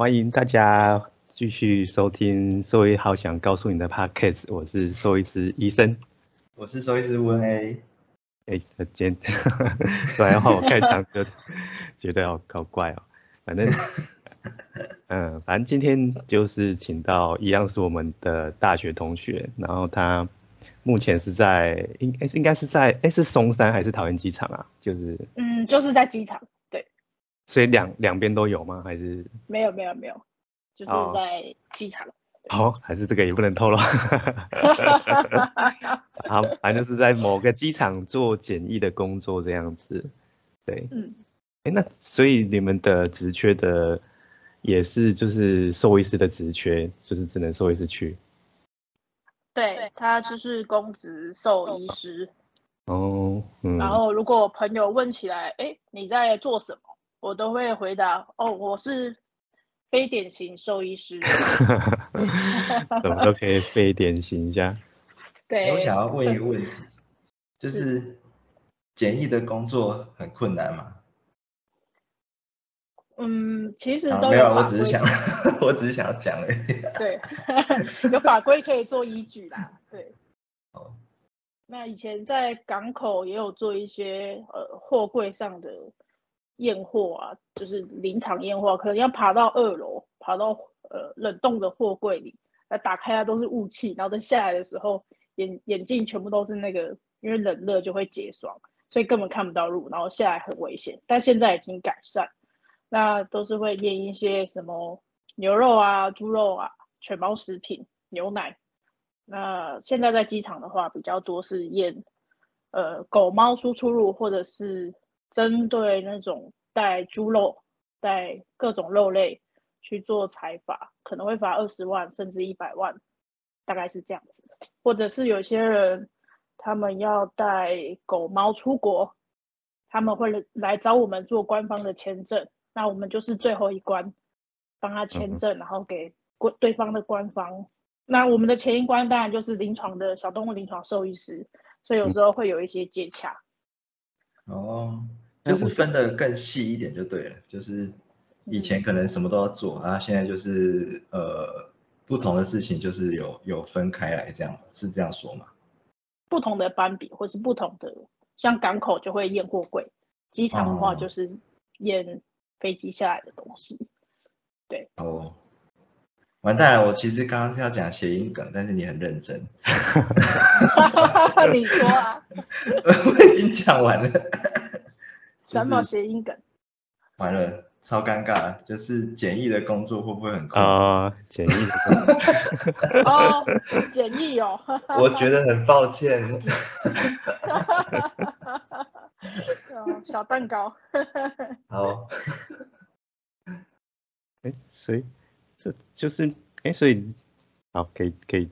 欢迎大家继续收听兽医好想告诉你的 podcast，我是兽医师医生，我是兽医师温 A。哎，今天 突然话我开场就觉得好搞怪哦，反正 嗯，反正今天就是请到一样是我们的大学同学，然后他。目前是在应该是应该是在哎是松山还是桃园机场啊？就是嗯，就是在机场对。所以两两边都有吗？还是没有没有没有，就是在机场。好，还是这个也不能透露。好，反正就是在某个机场做简易的工作这样子。对，嗯，哎，那所以你们的职缺的也是就是兽医师的职缺，就是只能兽医师去。对他就是公职兽医师哦，嗯然后如果朋友问起来，哎，你在做什么？我都会回答，哦，我是非典型兽医师。什么都可以非典型一下。对，我想要问一个问题，就是简易的工作很困难吗？嗯，其实没有，我只是想，我只是想要讲而已。对，有法规可以做依据啦。对。哦。那以前在港口也有做一些呃货柜上的验货啊，就是临场验货，可能要爬到二楼，爬到呃冷冻的货柜里，那打开它都是雾气，然后等下来的时候，眼眼镜全部都是那个，因为冷热就会结霜，所以根本看不到路，然后下来很危险。但现在已经改善。那都是会验一些什么牛肉啊、猪肉啊、犬猫食品、牛奶。那现在在机场的话，比较多是验呃狗猫输出入，或者是针对那种带猪肉、带各种肉类去做采罚，可能会罚二十万甚至一百万，大概是这样子。或者是有些人他们要带狗猫出国，他们会来找我们做官方的签证。那我们就是最后一关，帮他签证，然后给官对方的官方。那我们的前一关当然就是临床的小动物临床兽医师，所以有时候会有一些接洽。哦，就是分的更细一点就对了，就是以前可能什么都要做，啊，现在就是呃不同的事情就是有有分开来，这样是这样说吗？不同的班比或是不同的，像港口就会验货柜，机场的话就是验。飞机下来的东西，对哦，完蛋了！我其实刚刚是要讲谐音梗，但是你很认真。你说啊？我已经讲完了。什么谐音梗？完了，超尴尬！就是简易的工作会不会很困啊？简易的哦，简易哦。我觉得很抱歉。小蛋糕。好。哎，所以这就是哎，所以好，可以可以，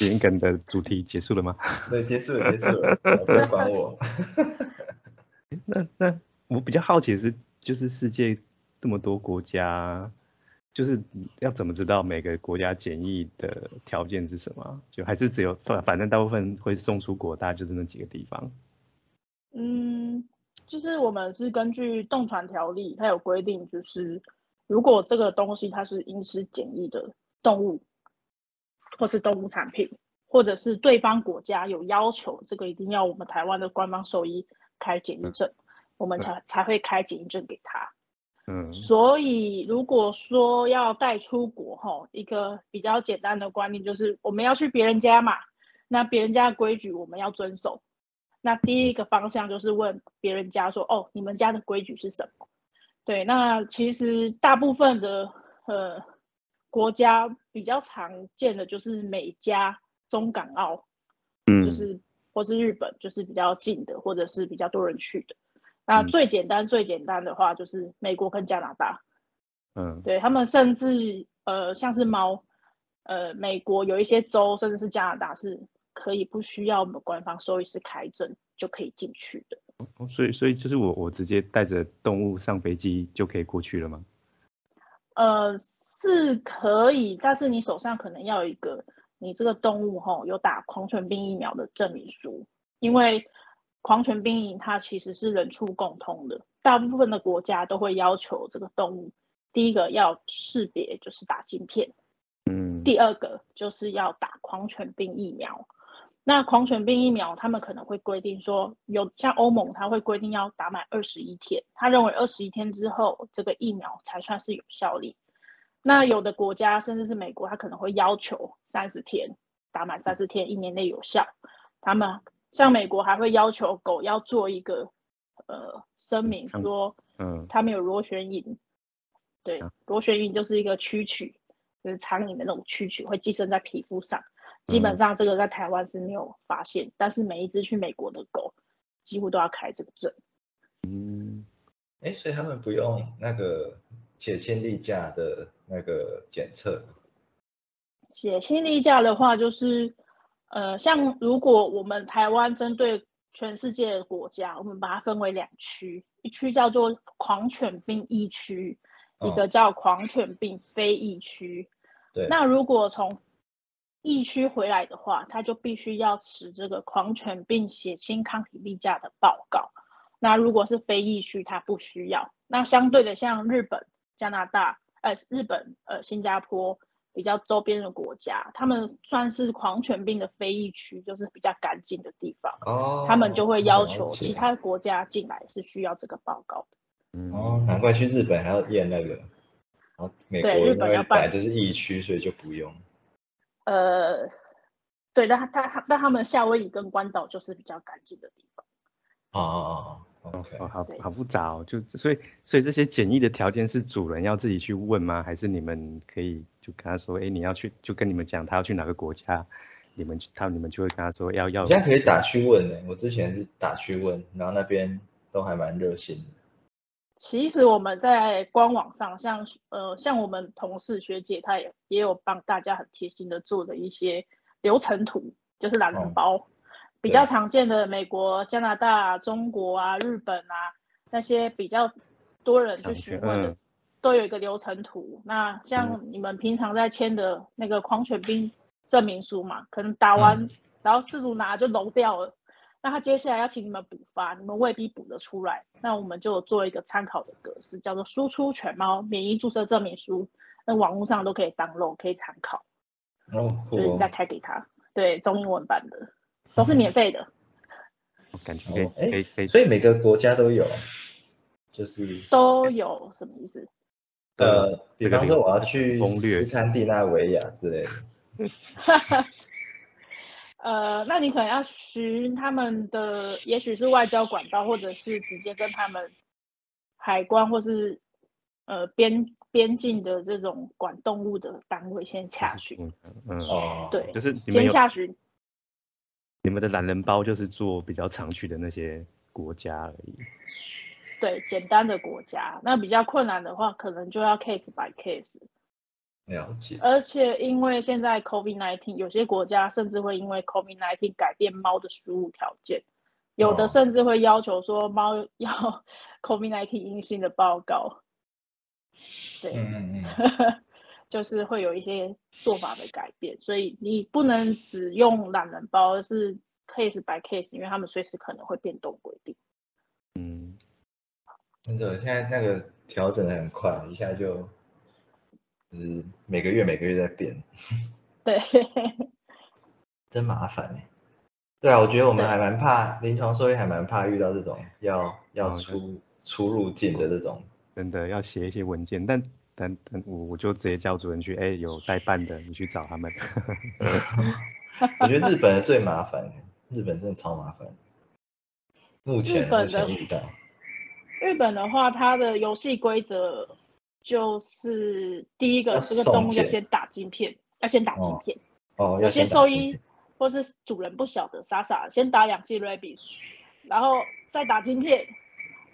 严梗的主题结束了吗？对，结束了，结束了，不要管我。那那我比较好奇的是，就是世界这么多国家，就是要怎么知道每个国家检疫的条件是什么？就还是只有反反正大部分会送出国，大概就是那几个地方。嗯。就是我们是根据动传条例，它有规定，就是如果这个东西它是因施检疫的动物，或是动物产品，或者是对方国家有要求，这个一定要我们台湾的官方兽医开检疫证，我们才才会开检疫证给他。嗯，所以如果说要带出国，哈，一个比较简单的观念就是我们要去别人家嘛，那别人家的规矩我们要遵守。那第一个方向就是问别人家说，哦，你们家的规矩是什么？对，那其实大部分的呃国家比较常见的就是美加、中港澳，嗯，就是或是日本，就是比较近的，或者是比较多人去的。那最简单、最简单的话就是美国跟加拿大，嗯，对他们甚至呃像是猫，呃，美国有一些州甚至是加拿大是。可以不需要我们官方兽医师开证就可以进去的，所以所以就是我我直接带着动物上飞机就可以过去了吗？呃，是可以，但是你手上可能要有一个你这个动物哈有打狂犬病疫苗的证明书，因为狂犬病它其实是人畜共通的，大部分的国家都会要求这个动物第一个要识别就是打晶片，嗯，第二个就是要打狂犬病疫苗。那狂犬病疫苗，他们可能会规定说，有像欧盟，他会规定要打满二十一天，他认为二十一天之后，这个疫苗才算是有效力。那有的国家，甚至是美国，他可能会要求三十天打满三十天，一年内有效。他们像美国还会要求狗要做一个呃声明，说，嗯，他们有螺旋蝇，对，螺旋蝇就是一个蛐蛐，就是苍蝇的那种蛐蛐，会寄生在皮肤上。基本上这个在台湾是没有发现，但是每一只去美国的狗几乎都要开这个证。嗯，哎，所以他们不用那个血清例假的那个检测。血清例假的话，就是呃，像如果我们台湾针对全世界的国家，我们把它分为两区，一区叫做狂犬病疫区，一个叫狂犬病非疫区。对。那如果从疫区回来的话，他就必须要持这个狂犬病血清抗体例假的报告。那如果是非疫区，他不需要。那相对的，像日本、加拿大、呃，日本、呃，新加坡比较周边的国家，他们算是狂犬病的非疫区，就是比较干净的地方。哦。他们就会要求其他国家进来是需要这个报告的。哦，难怪去日本还要验那个。然后美国日本要办就是疫区，所以就不用。呃，对，但他他但他们夏威夷跟关岛就是比较干净的地方。哦哦哦，OK，好好复杂哦，就所以所以这些简易的条件是主人要自己去问吗？还是你们可以就跟他说，哎，你要去就跟你们讲他要去哪个国家，你们他你们就会跟他说要要。现在可以打去问呢，我之前是打去问，然后那边都还蛮热心的。其实我们在官网上，像呃像我们同事学姐，她也也有帮大家很贴心的做的一些流程图，就是懒人包，比较常见的美国、加拿大、中国啊、日本啊那些比较多人去询问的，都有一个流程图。那像你们平常在签的那个狂犬病证明书嘛，可能打完然后事主拿就漏掉了。那他接下来要请你们补发，你们未必补得出来。那我们就做一个参考的格式，叫做输出犬猫免疫注射证明书，那网络上都可以当漏，可以参考。哦，就是你再开给他，对，中英文版的都是免费的。感觉哎哎，所以每个国家都有，就是都有什么意思？呃，比方说我要去斯堪的纳维亚之类的。呃，那你可能要寻他们的，也许是外交管道，或者是直接跟他们海关或是呃边边境的这种管动物的单位先下询。嗯哦，对，就是先下询。你们的懒人包就是做比较常去的那些国家而已。对，简单的国家，那比较困难的话，可能就要 case by case。了解，而且因为现在 COVID-19，有些国家甚至会因为 COVID-19 改变猫的食物条件，有的甚至会要求说猫要 COVID-19 阴性的报告。对，嗯嗯嗯，就是会有一些做法的改变，所以你不能只用懒人包，而是 case by case，因为他们随时可能会变动规定。嗯，真的，现在那个调整的很快，一下就。是每个月每个月在变，对，真麻烦哎。对啊，我觉得我们还蛮怕临床兽医，还蛮怕遇到这种要要出出入境的这种，真的要写一些文件。但但但我我就直接叫主人去，哎，有代办的，你去找他们。我觉得日本的最麻烦，日本真的超麻烦。目前目前遇到，日本的话，它的游戏规则。就是第一个，这个动物要先打晶片，要先打晶片。哦，有些兽医或是主人不晓得，傻傻先打两剂 rabies，然后再打晶片。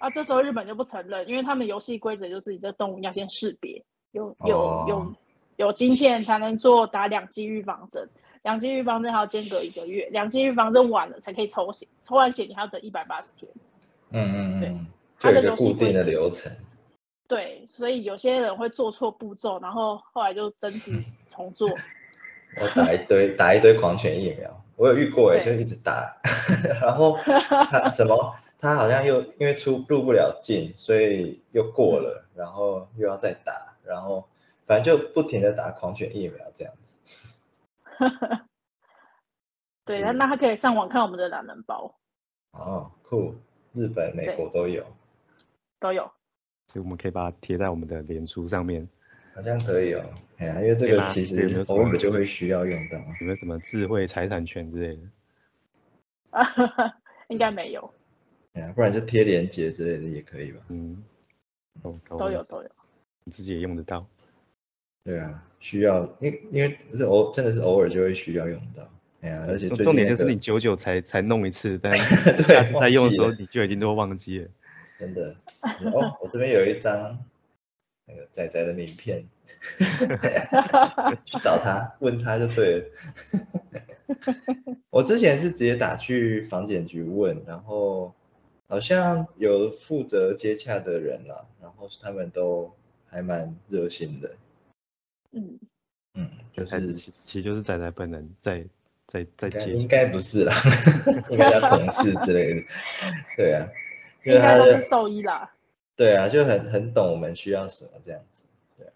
啊，这时候日本就不承认，因为他们游戏规则就是你这动物要先识别，有有有有晶片才能做打两剂预防针，两剂预防针还要间隔一个月，两剂预防针完了才可以抽血，抽完血你还要等一百八十天。嗯嗯嗯，对，它的固定的流程。对，所以有些人会做错步骤，然后后来就整体重做。我打一堆打一堆狂犬疫苗，我有遇过 哎，就一直打，然后什么他好像又因为出入不了境，所以又过了，然后又要再打，然后反正就不停的打狂犬疫苗这样子。对，那那他可以上网看我们的懒人包。哦，酷！日本、美国都有，都有。所以我们可以把它贴在我们的脸书上面。好像可以哦。哎呀，因为这个其实偶尔就会需要用到。有没有什么智慧财产权之类的？啊，应该没有。哎呀，不然就贴链接之类的也可以吧。嗯，都有都有。你自己也用得到。对啊，需要，因因为是偶真的是偶尔就会需要用到。哎呀，而且重点就是你久久才才弄一次，但 下次再用的时候你就已经都忘记了。真的。哦，我这边有一张那个仔仔的名片，去找他问他就对了。我之前是直接打去房检局问，然后。好像有负责接洽的人了，然后他们都还蛮热心的。嗯嗯，就是其其实就是仔仔本人在在在接，应该不是啦，应该叫同事之类的。对啊，应该都是兽医啦。对啊，就很很懂我们需要什么这样子。对，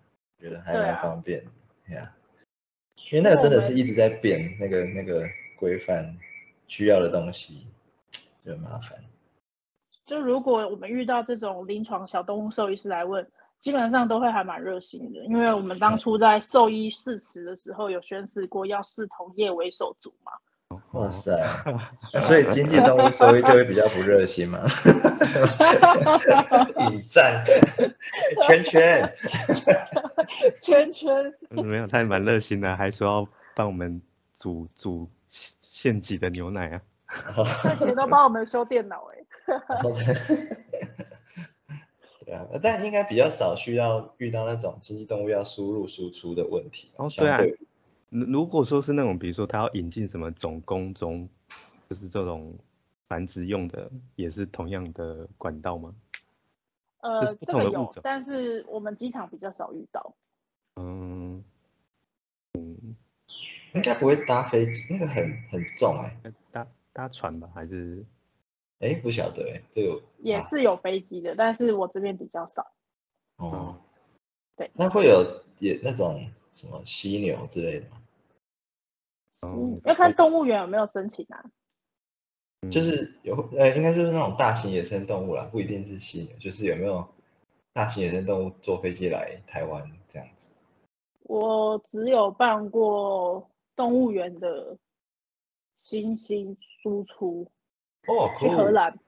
觉得还蛮方便的。对啊，因为那个真的是一直在变，那个那个规范需要的东西就很麻烦。就如果我们遇到这种临床小动物兽医师来问，基本上都会还蛮热心的，因为我们当初在兽医试词的时候有宣誓过要视同业为手足嘛。哇塞，所以经济动物兽医就会比较不热心嘛。引战，圈圈，圈圈。没有，他也蛮热心的，还说要帮我们煮煮现挤的牛奶啊。赚钱都帮我们修电脑哎。对啊，但应该比较少需要遇到那种经济动物要输入输出的问题。哦，对啊。如果说是那种，比如说他要引进什么种工种，就是这种繁殖用的，也是同样的管道吗？呃，这个有，但是我们机场比较少遇到。嗯嗯，应该不会搭飞机，那个很很重哎。搭搭船吧，还是？哎，不晓得哎，这个也是有飞机的，但是我这边比较少。哦，对，那会有也那种什么犀牛之类的吗？嗯，要看动物园有没有申请啊。就是有，呃，应该就是那种大型野生动物啦，不一定是犀牛，就是有没有大型野生动物坐飞机来台湾这样子。我只有办过动物园的猩猩输出。哦，去荷兰，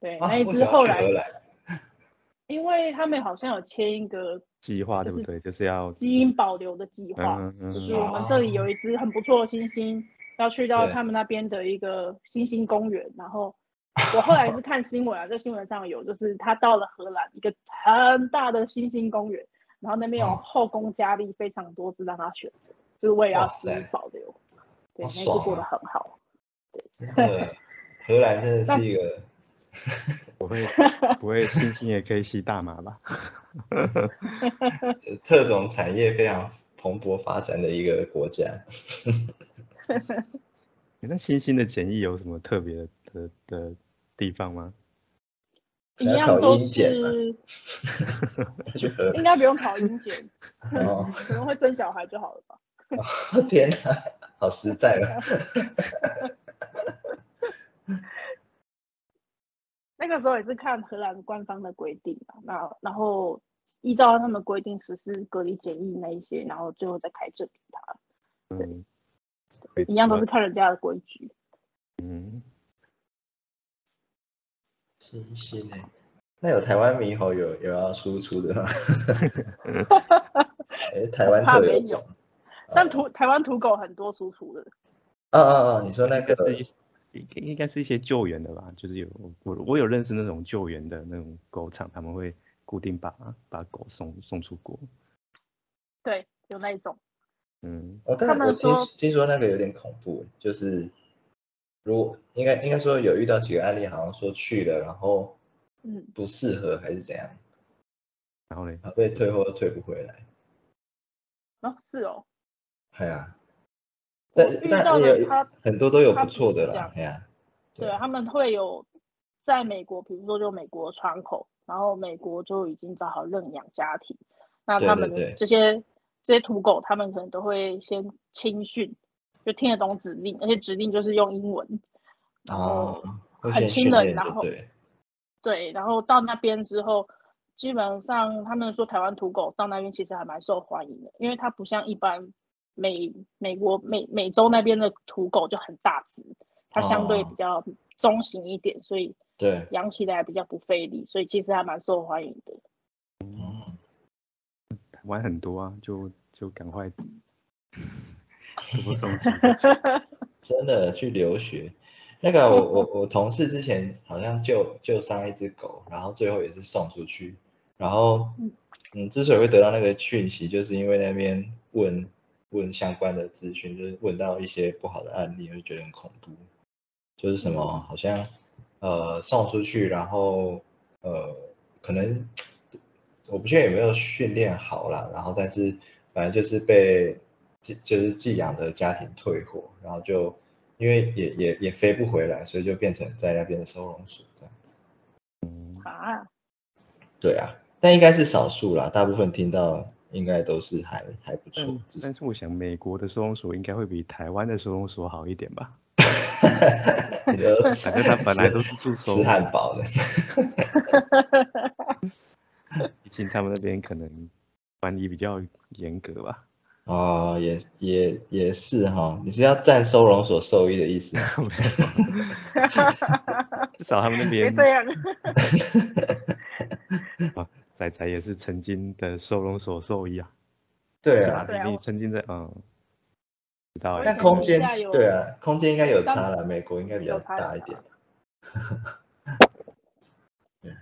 对，那一只后来，因为他们好像有签一个计划，对不对？就是要基因保留的计划，就是我们这里有一只很不错的猩猩，要去到他们那边的一个猩猩公园。然后我后来是看新闻啊，在新闻上有，就是他到了荷兰一个很大的猩猩公园，然后那边有后宫佳丽非常多只让他选择，就是为了要基因保留。对，那只过得很好。对。荷兰真的是一个 不会不会星星也可以吸大麻吧？特种产业非常蓬勃发展的一个国家。那星星的检疫有什么特别的的地方吗？一样都是，应该不用考英检，可能会生小孩就好了吧？天哪，好实在啊！那个时候也是看荷兰官方的规定嘛，那然后依照他们规定实施隔离检疫那一些，然后最后再开证给他。嗯，一样都是看人家的规矩。嗯，新鲜呢？那有台湾猕猴有有要输出的吗？哎，台湾特有种。但土台湾土狗很多输出的。哦哦哦，你说那个。应应该是一些救援的吧，就是有我我有认识那种救援的那种狗场，他们会固定把把狗送送出国。对，有那一种。嗯，我他们说听说那个有点恐怖，就是如果应该应该说有遇到几个案例，好像说去了，然后嗯不适合还是怎样，然后呢被退货又退不回来。哦，是哦。对啊。但但也很多都有不错的啦，对呀，对，他们会有在美国，比如说就美国窗口，然后美国就已经找好认养家庭，那他们这些这些土狗，他们可能都会先亲训，就听得懂指令，而且指令就是用英文，然后很亲人，然后对，然后到那边之后，基本上他们说台湾土狗到那边其实还蛮受欢迎的，因为它不像一般美美国美美洲那边的土狗就很大只，它相对比较中型一点，所以。对，养起来比较不费力，所以其实还蛮受欢迎的。嗯，台湾很多啊，就就赶快 多送几 真的去留学，那个我我我同事之前好像救救伤一只狗，然后最后也是送出去。然后嗯，之所以会得到那个讯息，就是因为那边问问相关的资讯，就是问到一些不好的案例，就觉得很恐怖。就是什么好像。呃，送出去，然后呃，可能我不确定有没有训练好了，然后但是反正就是被寄就是寄养的家庭退货，然后就因为也也也飞不回来，所以就变成在那边的收容所这样子。啊？对啊，但应该是少数啦，大部分听到应该都是还还不错。但是我想美国的收容所应该会比台湾的收容所好一点吧。反正他本来都是住吃汉堡的，毕竟他们那边可能管理比较严格吧。哦，也也也是哈，你是要占收容所受益的意思？至少他们那边别这样。啊，仔仔也是曾经的收容所兽医啊。对啊，你曾经在嗯。知道但空间对啊，空间应该有差了。美国应该比较大一点。对，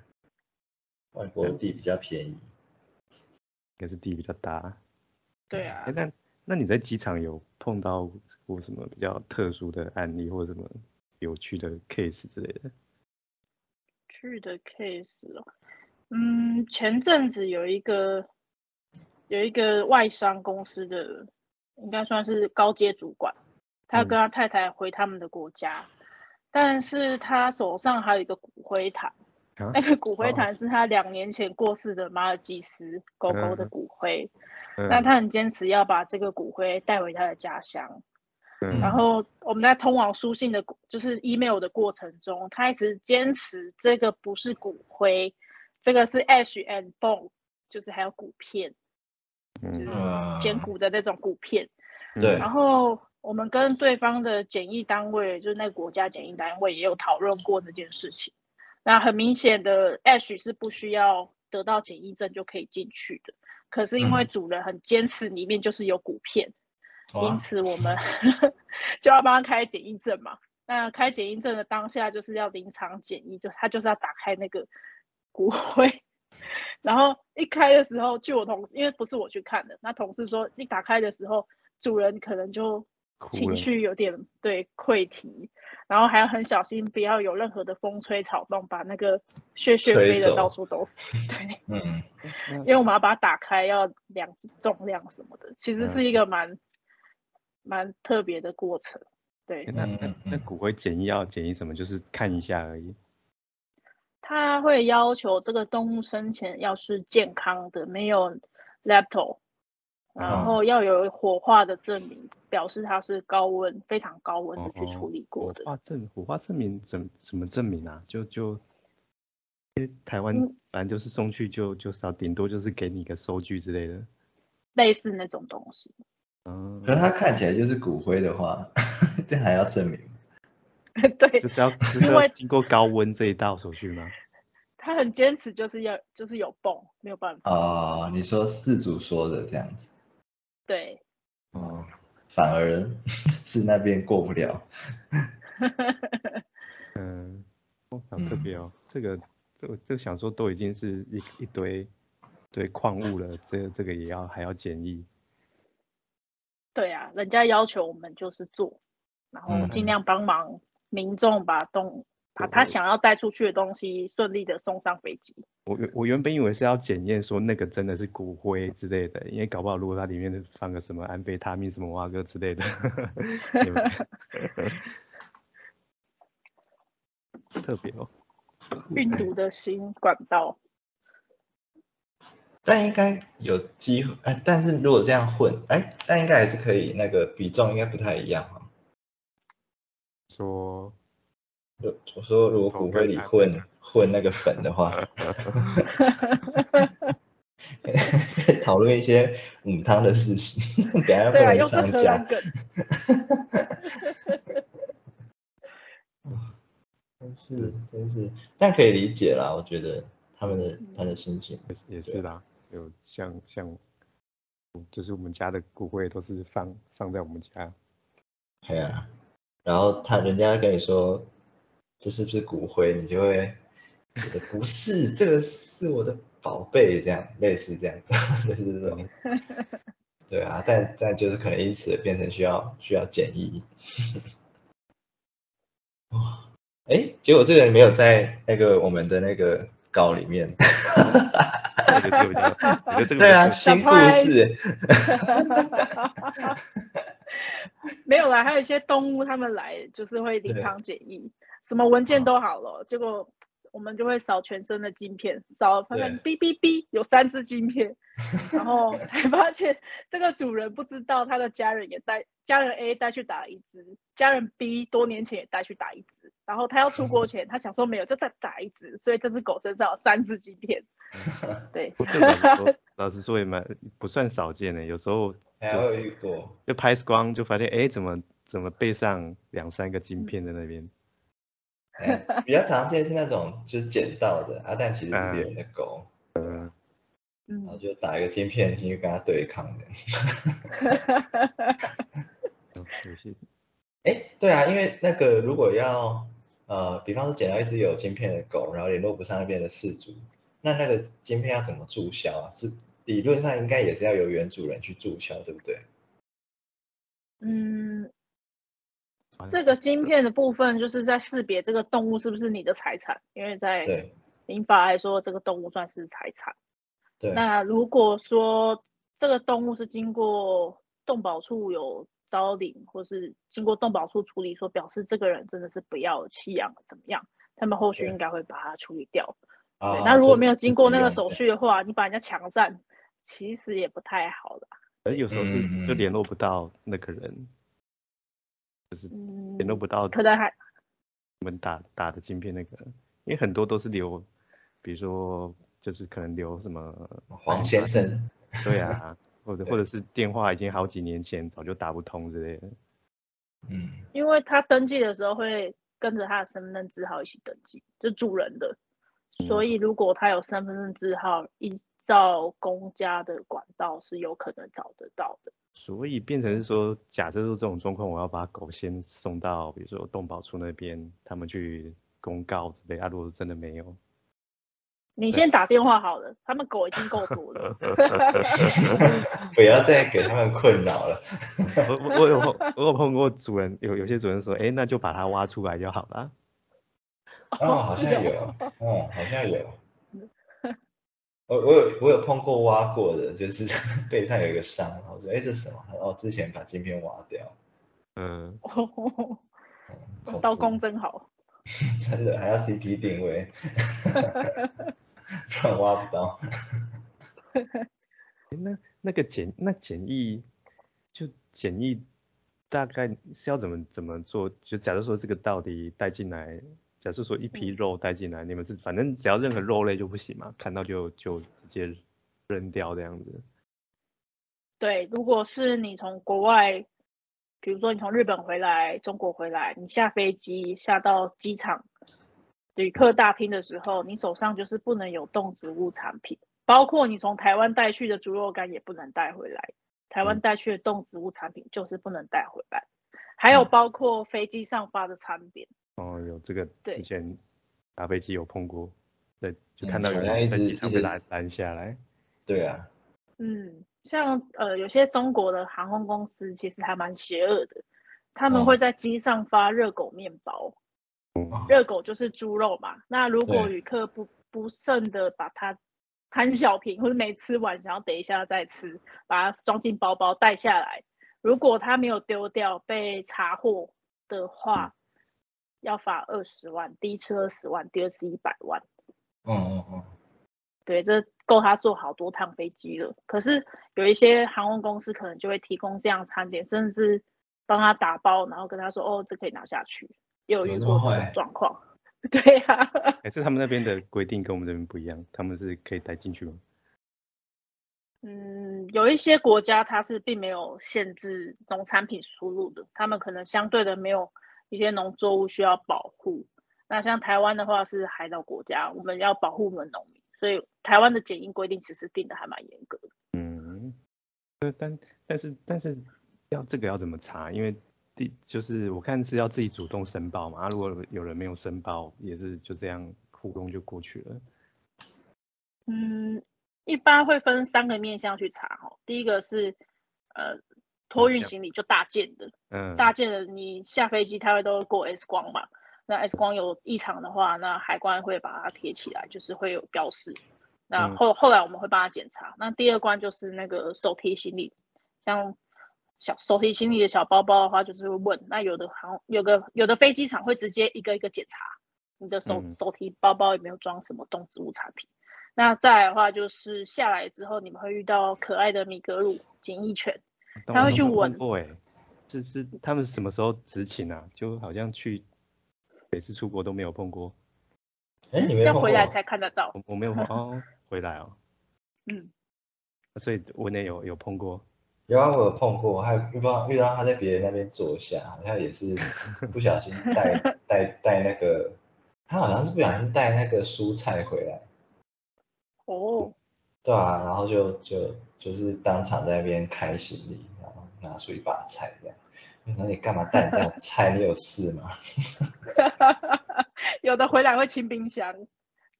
外国地比较便宜，应该是地比较大。对啊。那那你在机场有碰到过什么比较特殊的案例，或者什么有趣的 case 之类的？去的 case 哦，嗯，前阵子有一个有一个外商公司的。应该算是高阶主管，他跟他太太回他们的国家，但是他手上还有一个骨灰坛，那个骨灰坛是他两年前过世的马尔济斯狗狗的骨灰，但他很坚持要把这个骨灰带回他的家乡。然后我们在通往书信的，就是 email 的过程中，他一直坚持这个不是骨灰，这个是 ash and bone，就是还有骨片。就是捡骨的那种骨片，对。然后我们跟对方的检疫单位，就是那个国家检疫单位，也有讨论过这件事情。那很明显的，Ash 是不需要得到检疫证就可以进去的。可是因为主人很坚持，里面就是有骨片，因此我们 就要帮他开检疫证嘛。那开检疫证的当下，就是要临场检疫，就他就是要打开那个骨灰。然后一开的时候，据我同事，因为不是我去看的，那同事说，一打开的时候，主人可能就情绪有点对溃堤，然后还要很小心，不要有任何的风吹草动，把那个血血飞的到处都是。对，嗯，因为我们要把它打开，要量重量什么的，其实是一个蛮蛮特别的过程。对，那那那骨灰检疫要检疫什么？就是看一下而已。他会要求这个动物生前要是健康的，没有 lapto，然后要有火化的证明，表示它是高温非常高温的去处理过的。火化证火化证明怎怎么证明啊？就就因为台湾反正就是送去就就少，顶多就是给你个收据之类的，类似那种东西。嗯，可是它看起来就是骨灰的话，这还要证明？对，就是要因为经过高温这一道手续吗？他很坚持，就是要就是有泵，没有办法。哦，你说四组说的这样子。对。哦，反而是那边过不了。嗯，好特别哦，这个这就想说都已经是一一堆对矿物了，这这个也要还要检疫。对啊，人家要求我们就是做，然后尽量帮忙。民众把东把他想要带出去的东西顺利的送上飞机。我我原本以为是要检验说那个真的是骨灰之类的，因为搞不好如果它里面放个什么安非他命什么蛙哥之类的，特别哦。运毒的新管道。但应该有机会，哎，但是如果这样混，哎，但应该还是可以，那个比重应该不太一样哈。说，我说如果骨灰里混混那个粉的话，讨论一些母汤的事情，等下不能上架。真是真是，但可以理解啦，我觉得他们的他的心情也是啦。有像像，就是我们家的骨灰都是放放在我们家，对啊，然后他人家跟你说这是不是骨灰，你就会觉得不是，这个是我的宝贝，这样类似这样，类似这种，对啊，但但就是可能因此变成需要需要检疫，哇，哎，结果这个人没有在那个我们的那个稿里面。对啊，新故事。没有啦，还有一些动物，他们来就是会临场检疫，什么文件都好了，结果我们就会扫全身的晶片，扫发现哔哔哔有三只晶片，然后 才发现这个主人不知道他的家人也带家人 A 带去打了一只，家人 B 多年前也带去打一只，然后他要出国前他想说没有就再打一只，所以这只狗身上有三只晶片。对，老实说也蛮不算少见的，有时候就遇过，就拍光就发现，哎，怎么怎么背上两三个晶片在那边？比较常见是那种就是捡到的，啊，但其实是别人的狗，嗯，然后就打一个晶片进去跟他对抗的。有些，哎，对啊，因为那个如果要呃，比方说捡到一只有晶片的狗，然后联络不上那边的事主。那那个晶片要怎么注销啊？是理论上应该也是要由原主人去注销，对不对？嗯，这个晶片的部分就是在识别这个动物是不是你的财产，因为在民法来说，这个动物算是财产。对。那如果说这个动物是经过动保处有招领，或是经过动保处处理，说表示这个人真的是不要弃养怎么样，他们后续应该会把它处理掉。那如果没有经过那个手续的话，你把人家强占，其实也不太好啦。而有时候是就联络不到那个人，就是联络不到，可能还我们打打的晶片那个，因为很多都是留，比如说就是可能留什么黄先生，对啊，或者或者是电话已经好几年前早就打不通之类的。嗯，因为他登记的时候会跟着他的身份证字号一起登记，就主人的。所以，如果他有身份证字号，依照公家的管道是有可能找得到的。所以变成是说，假设说这种状况，我要把狗先送到，比如说动保处那边，他们去公告之类。啊，如果真的没有，你先打电话好了。他们狗已经够多了 不要再给他们困扰了。我我有我有碰过主人，有有些主人说，哎，那就把它挖出来就好了。哦，好像有，哦，好像有。我我有我有碰过挖过的，就是 背上有一个伤，然后说，哎，这是什么？哦，之前把镜片挖掉。嗯。刀工真好。真的还要 CP 定位，不然挖不到。那那个简那简易就简易大概是要怎么怎么做？就假如说这个到底带进来。假设说一批肉带进来，你们是反正只要任何肉类就不行嘛，看到就就直接扔掉这样子。对，如果是你从国外，比如说你从日本回来、中国回来，你下飞机下到机场旅客大厅的时候，你手上就是不能有动植物产品，包括你从台湾带去的猪肉干也不能带回来。台湾带去的动植物产品就是不能带回来，还有包括飞机上发的餐点。哦，有这个之前打飞机有碰过，对，就看到有人在机场被拦拦下来。对啊，嗯，像呃有些中国的航空公司其实还蛮邪恶的，他们会在机上发热狗面包。热狗就是猪肉嘛，那如果旅客不不慎的把它贪小便宜或者没吃完，想要等一下再吃，把它装进包包带下来，如果他没有丢掉被查获的话。要罚二十万，第一次二十万，第二次一百万。哦哦哦，对，这够他坐好多趟飞机了。可是有一些航空公司可能就会提供这样餐点，甚至帮他打包，然后跟他说：“哦，这可以拿下去。”也有遇过这种状况。对呀，还是他们那边的规定跟我们这边不一样，他们是可以带进去吗？嗯，有一些国家它是并没有限制农产品输入的，他们可能相对的没有一些农作物需要保护。那像台湾的话是海岛国家，我们要保护我们农民，所以台湾的检疫规定其实定的还蛮严格的。嗯，但但是但是要这个要怎么查？因为第就是我看是要自己主动申报嘛，啊如果有人没有申报，也是就这样糊弄就过去了。嗯。一般会分三个面向去查哈，第一个是呃托运行李就大件的，嗯，大件的你下飞机它会都过 X 光嘛，那 X 光有异常的话，那海关会把它贴起来，就是会有标示。那后后来我们会帮他检查。那第二关就是那个手提行李，像小手提行李的小包包的话，就是会问。那有的航有个有的飞机场会直接一个一个检查你的手手提包包有没有装什么动植物产品。那再来的话，就是下来之后，你们会遇到可爱的米格鲁检疫犬，他会去闻。哎，是是，他们什么时候执勤啊？就好像去每次出国都没有碰过。哎，你们要回来才看得到。我我没有碰 哦，回来哦。嗯。所以我那有有碰过。有啊，我有碰过，还遇到遇到他在别人那边坐下，好像也是不小心带 带带那个，他好像是不小心带那个蔬菜回来。哦，对啊，然后就就就是当场在那边开行李，然后拿出一把菜这样。那你干嘛带那菜？你有事吗？有的回来会清冰箱，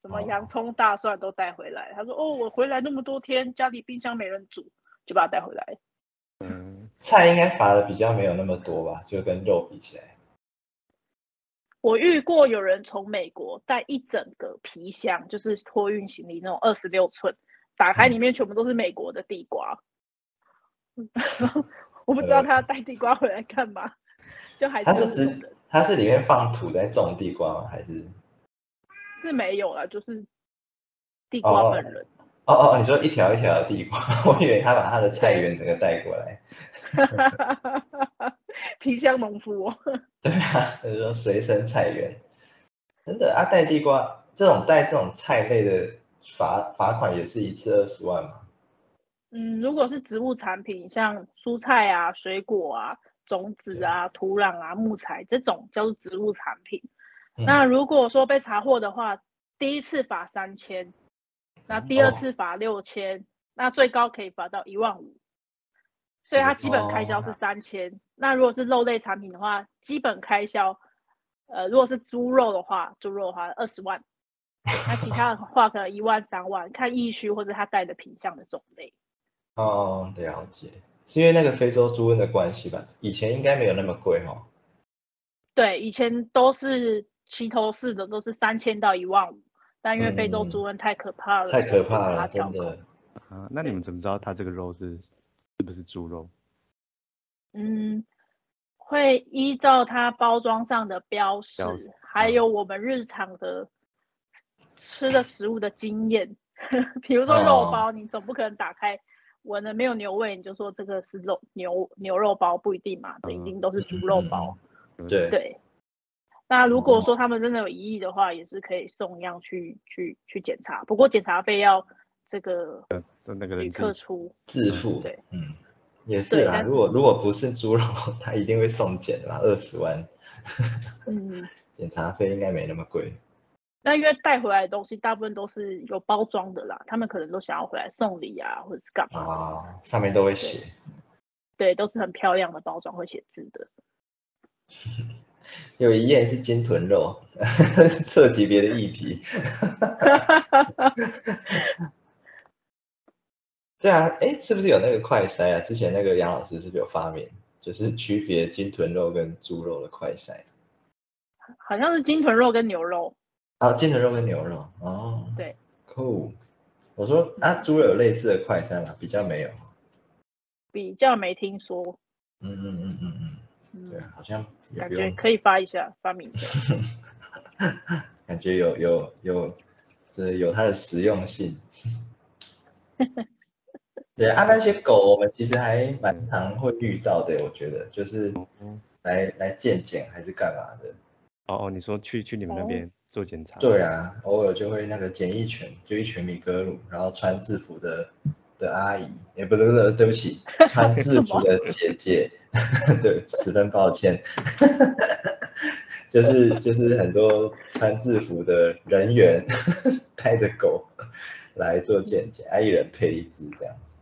什么洋葱、大蒜都带回来。他说：“哦，我回来那么多天，家里冰箱没人煮，就把它带回来。”嗯，菜应该罚的比较没有那么多吧？就跟肉比起来。我遇过有人从美国带一整个皮箱，就是托运行李那种二十六寸，打开里面全部都是美国的地瓜。我不知道他要带地瓜回来干嘛，就还是他是指他是里面放土在种地瓜吗？还是是没有了，就是地瓜本人。哦哦，你说一条一条的地瓜，我以为他把他的菜园整个带过来。皮箱农夫，对啊，他说随身菜园，真的啊，带地瓜这种带这种菜类的罚罚款也是一次二十万吗？嗯，如果是植物产品，像蔬菜啊、水果啊、种子啊、土壤啊、木材这种叫做植物产品。那如果说被查获的话，第一次罚三千，那第二次罚六千，那最高可以罚到一万五。所以它基本开销是三千。那如果是肉类产品的话，基本开销，呃，如果是猪肉的话，猪肉的话二十万。那其他的话可能一万三万，看疫区或者它带的品相的种类。哦，了解，是因为那个非洲猪瘟的关系吧？以前应该没有那么贵哦。对，以前都是齐头式的，都是三千到一万五。但因为非洲猪瘟太可怕了，太可怕了，真的。啊，那你们怎么知道它这个肉是？是不是猪肉？嗯，会依照它包装上的标识，还有我们日常的吃的食物的经验。比如说肉包，你总不可能打开闻了没有牛味，你就说这个是肉牛牛肉包，不一定嘛，这一定都是猪肉包。对对。那如果说他们真的有疑义的话，也是可以送样去去去检查，不过检查费要。这个那个旅客出自付，对，嗯，也是啦。如果如果不是猪肉，他一定会送检的吧？二十万，嗯，检查费应该没那么贵。那因为带回来的东西大部分都是有包装的啦，他们可能都想要回来送礼啊，或者是干嘛啊？上面都会写，对，都是很漂亮的包装，会写字的。有一页是金豚肉，涉及别的议题。对啊，哎，是不是有那个快筛啊？之前那个杨老师是不是有发明，就是区别金豚肉跟猪肉的快筛？好像是金豚肉跟牛肉。啊，金牛肉跟牛肉哦。对。Cool。我说啊，猪肉有类似的快餐吗？比较没有。比较没听说。嗯嗯嗯嗯嗯。对，好像感觉可以发一下，发明一下。感觉有有有，这有它的实用性。对啊，那些狗我们其实还蛮常会遇到的，我觉得就是来来见见还是干嘛的。哦哦，你说去去你们那边做检查？对啊，偶尔就会那个检疫犬，就一群米格鲁，然后穿制服的的阿姨，也不是对不起，穿制服的姐姐，对，十分抱歉。就是就是很多穿制服的人员带着狗来做检检，一人配一只这样子。